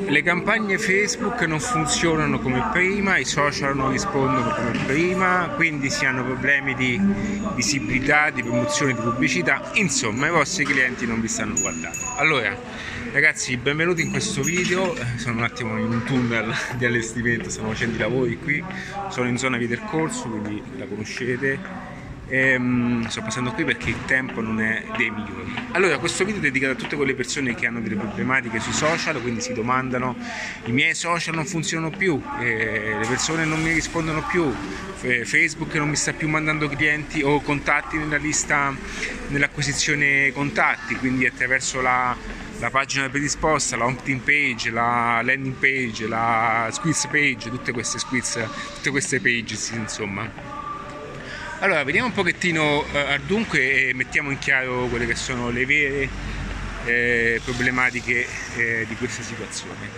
le campagne Facebook non funzionano come prima, i social non rispondono come prima, quindi si hanno problemi di visibilità, di promozione, di pubblicità, insomma i vostri clienti non vi stanno guardando. Allora, ragazzi, benvenuti in questo video, sono un attimo in un tunnel di allestimento, stiamo facendo i lavori qui, sono in zona via del corso, quindi la conoscete Ehm, sto passando qui perché il tempo non è dei migliori. Allora, questo video è dedicato a tutte quelle persone che hanno delle problematiche sui social, quindi si domandano i miei social non funzionano più, eh, le persone non mi rispondono più, eh, Facebook non mi sta più mandando clienti o contatti nella lista, nell'acquisizione contatti, quindi attraverso la, la pagina predisposta, la opt-in page, la landing page, la squiz page, tutte queste squiz, tutte queste pages insomma. Allora, vediamo un pochettino eh, al dunque e mettiamo in chiaro quelle che sono le vere eh, problematiche eh, di questa situazione.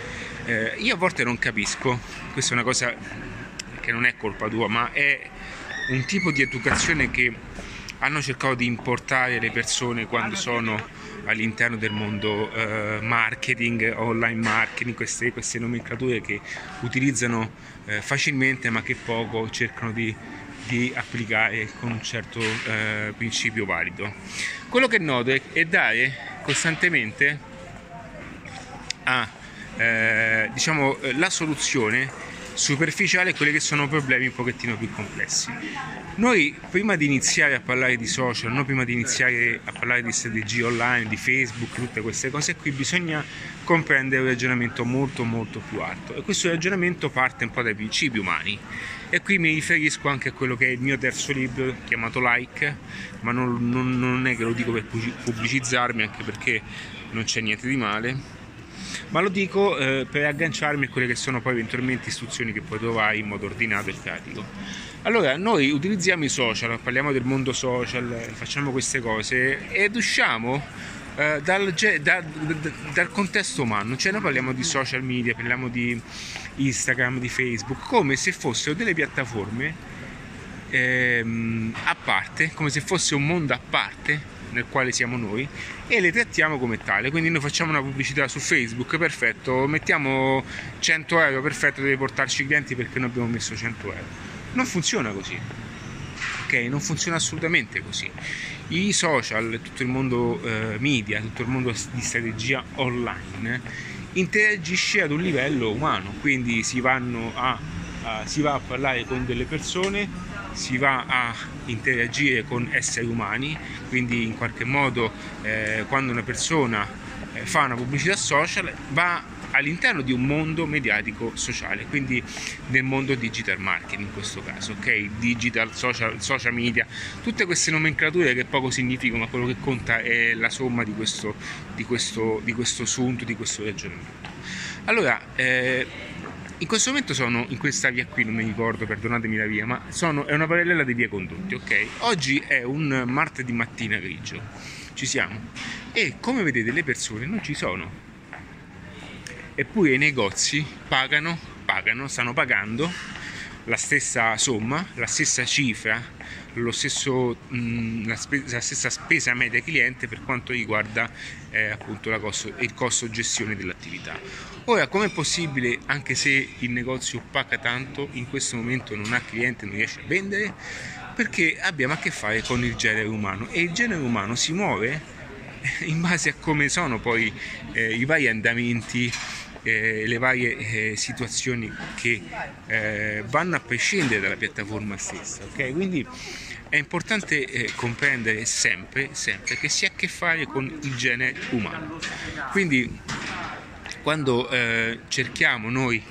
Eh, io a volte non capisco, questa è una cosa che non è colpa tua, ma è un tipo di educazione che hanno cercato di importare le persone quando sono all'interno del mondo eh, marketing, online marketing, queste, queste nomenclature che utilizzano eh, facilmente ma che poco cercano di di applicare con un certo eh, principio valido. Quello che noto è, dare costantemente a eh, diciamo, la soluzione superficiale a quelli che sono problemi un pochettino più complessi. Noi prima di iniziare a parlare di social, noi prima di iniziare a parlare di strategie online, di Facebook, tutte queste cose qui, bisogna comprendere un ragionamento molto molto più alto. E questo ragionamento parte un po' dai principi umani. E qui mi riferisco anche a quello che è il mio terzo libro chiamato Like, ma non, non, non è che lo dico per pubblicizzarmi anche perché non c'è niente di male, ma lo dico eh, per agganciarmi a quelle che sono poi eventualmente istruzioni che poi trovare in modo ordinato e pratico. Allora, noi utilizziamo i social, parliamo del mondo social, facciamo queste cose ed usciamo eh, dal, da, dal, contesto umano, cioè noi parliamo di social media, parliamo di Instagram, di Facebook, come se fossero delle piattaforme ehm, a parte, come se fosse un mondo a parte nel quale siamo noi e le trattiamo come tale. Quindi noi facciamo una pubblicità su Facebook, perfetto, mettiamo 100 euro, perfetto, deve portarci i clienti perché noi abbiamo messo 100 euro. Non funziona così. Ok, non funziona assolutamente così. I social, tutto il mondo eh, media, tutto il mondo di strategia online interagisce ad un livello umano, quindi si, a, a, si va a parlare con delle persone, si va a interagire con esseri umani, quindi in qualche modo eh, quando una persona eh, fa una pubblicità social va all'interno di un mondo mediatico sociale, quindi nel mondo digital marketing in questo caso, ok? Digital, social, social media, tutte queste nomenclature che poco significano, ma quello che conta è la somma di questo, di questo, di questo assunto, di questo ragionamento. Allora, eh, in questo momento sono in questa via qui, non mi ricordo, perdonatemi la via, ma sono, è una parallela di via Condotti, ok? Oggi è un martedì mattina grigio, ci siamo. E come vedete le persone non ci sono, eppure i negozi pagano, pagano, stanno pagando la stessa somma, la stessa cifra, stesso, mh, la, spe- la, stessa spesa media cliente per quanto riguarda eh, appunto costo, il costo gestione dell'attività. Ora, com'è possibile, anche se il negozio paga tanto, in questo momento non ha cliente, non riesce a vendere? Perché abbiamo a che fare con il genere umano e il genere umano si muove in base a come sono poi eh, i vari andamenti eh, le varie eh, situazioni che eh, vanno a prescindere dalla piattaforma stessa. Okay? Quindi è importante eh, comprendere sempre, sempre che si ha a che fare con il genere umano. Quindi quando eh, cerchiamo noi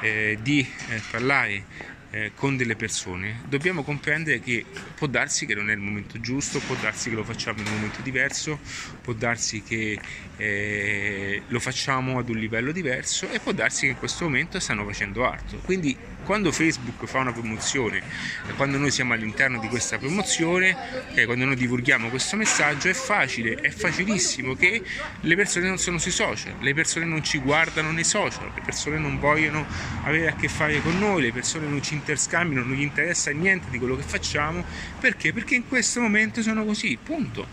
eh, di parlare eh, con delle persone, dobbiamo comprendere che può darsi che non è il momento giusto, può darsi che lo facciamo in un momento diverso, può darsi che eh, lo facciamo ad un livello diverso e può darsi che in questo momento stanno facendo altro. Quindi quando Facebook fa una promozione e quando noi siamo all'interno di questa promozione, eh, quando noi divulghiamo questo messaggio, è facile, è facilissimo che le persone non sono sui social, le persone non ci guardano nei social, le persone non vogliono avere a che fare con noi, le persone non ci interscambiano, non gli interessa niente di quello che facciamo, perché? Perché in questo momento sono così, punto.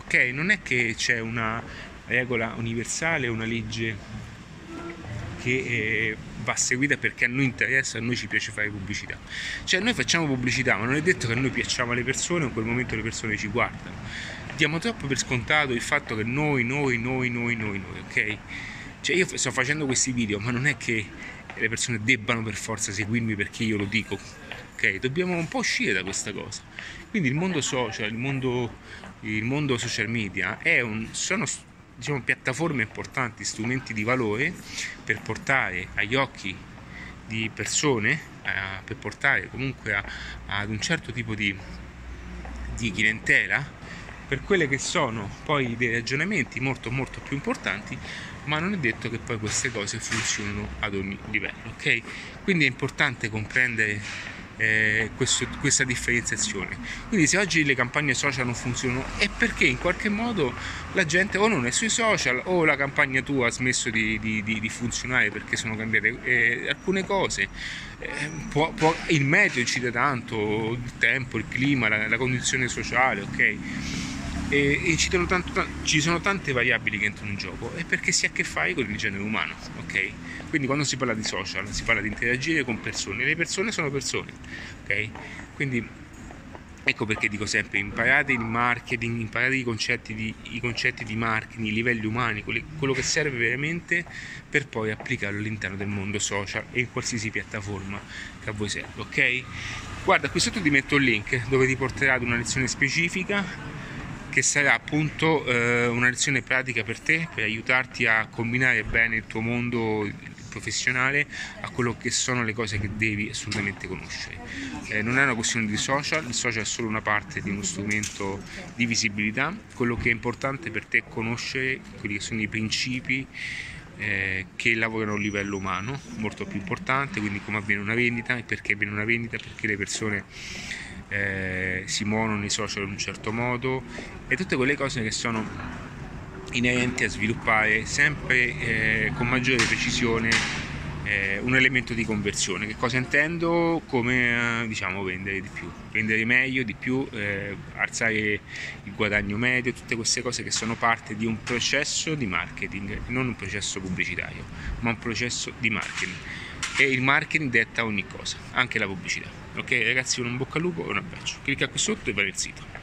Ok? Non è che c'è una regola universale, una legge che eh, va seguita perché a noi interessa, a noi ci piace fare pubblicità. Cioè noi facciamo pubblicità, ma non è detto che a noi piacciamo alle persone o in quel momento le persone ci guardano. Diamo troppo per scontato il fatto che noi, noi, noi, noi, noi, noi, ok? Cioè io sto facendo questi video, ma non è che le persone debbano per forza seguirmi perché io lo dico, ok? Dobbiamo un po' uscire da questa cosa. Quindi il mondo social, il mondo, il mondo social media un, sono diciamo, piattaforme importanti, strumenti di valore per portare agli occhi di persone, eh, per portare comunque a, ad un certo tipo di, di clientela per quelle che sono poi dei ragionamenti molto molto più importanti ma non è detto che poi queste cose funzionino ad ogni livello ok quindi è importante comprendere eh, questo, questa differenziazione. Quindi se oggi le campagne social non funzionano è perché in qualche modo la gente o non è sui social o la campagna tua ha smesso di, di, di, di funzionare perché sono cambiate eh, alcune cose. Eh, può, può, il meteo incide tanto, il tempo, il clima, la, la condizione sociale, ok? E, e tanto, ci sono tante variabili che entrano in gioco e perché si ha a che fare con il genere umano, ok? Quindi quando si parla di social si parla di interagire con persone, le persone sono persone, ok? Quindi ecco perché dico sempre imparate il marketing, imparate i concetti di, i concetti di marketing, i livelli umani, quello che serve veramente per poi applicarlo all'interno del mondo social e in qualsiasi piattaforma che a voi serve, ok? Guarda, qui sotto ti metto il link dove ti porterà ad una lezione specifica che sarà appunto eh, una lezione pratica per te, per aiutarti a combinare bene il tuo mondo professionale a quello che sono le cose che devi assolutamente conoscere. Eh, non è una questione di social, il social è solo una parte di uno strumento di visibilità, quello che è importante per te è conoscere quelli che sono i principi eh, che lavorano a livello umano, molto più importante, quindi come avviene una vendita perché avviene una vendita, perché le persone eh, si muovono nei social in un certo modo e tutte quelle cose che sono inerenti a sviluppare sempre eh, con maggiore precisione eh, un elemento di conversione. Che cosa intendo? Come diciamo vendere di più, vendere meglio, di più, eh, alzare il guadagno medio, tutte queste cose che sono parte di un processo di marketing, non un processo pubblicitario, ma un processo di marketing e il marketing detta ogni cosa, anche la pubblicità. Ok ragazzi, un bocca al lupo e un abbraccio. Clicca qui sotto e vai nel sito.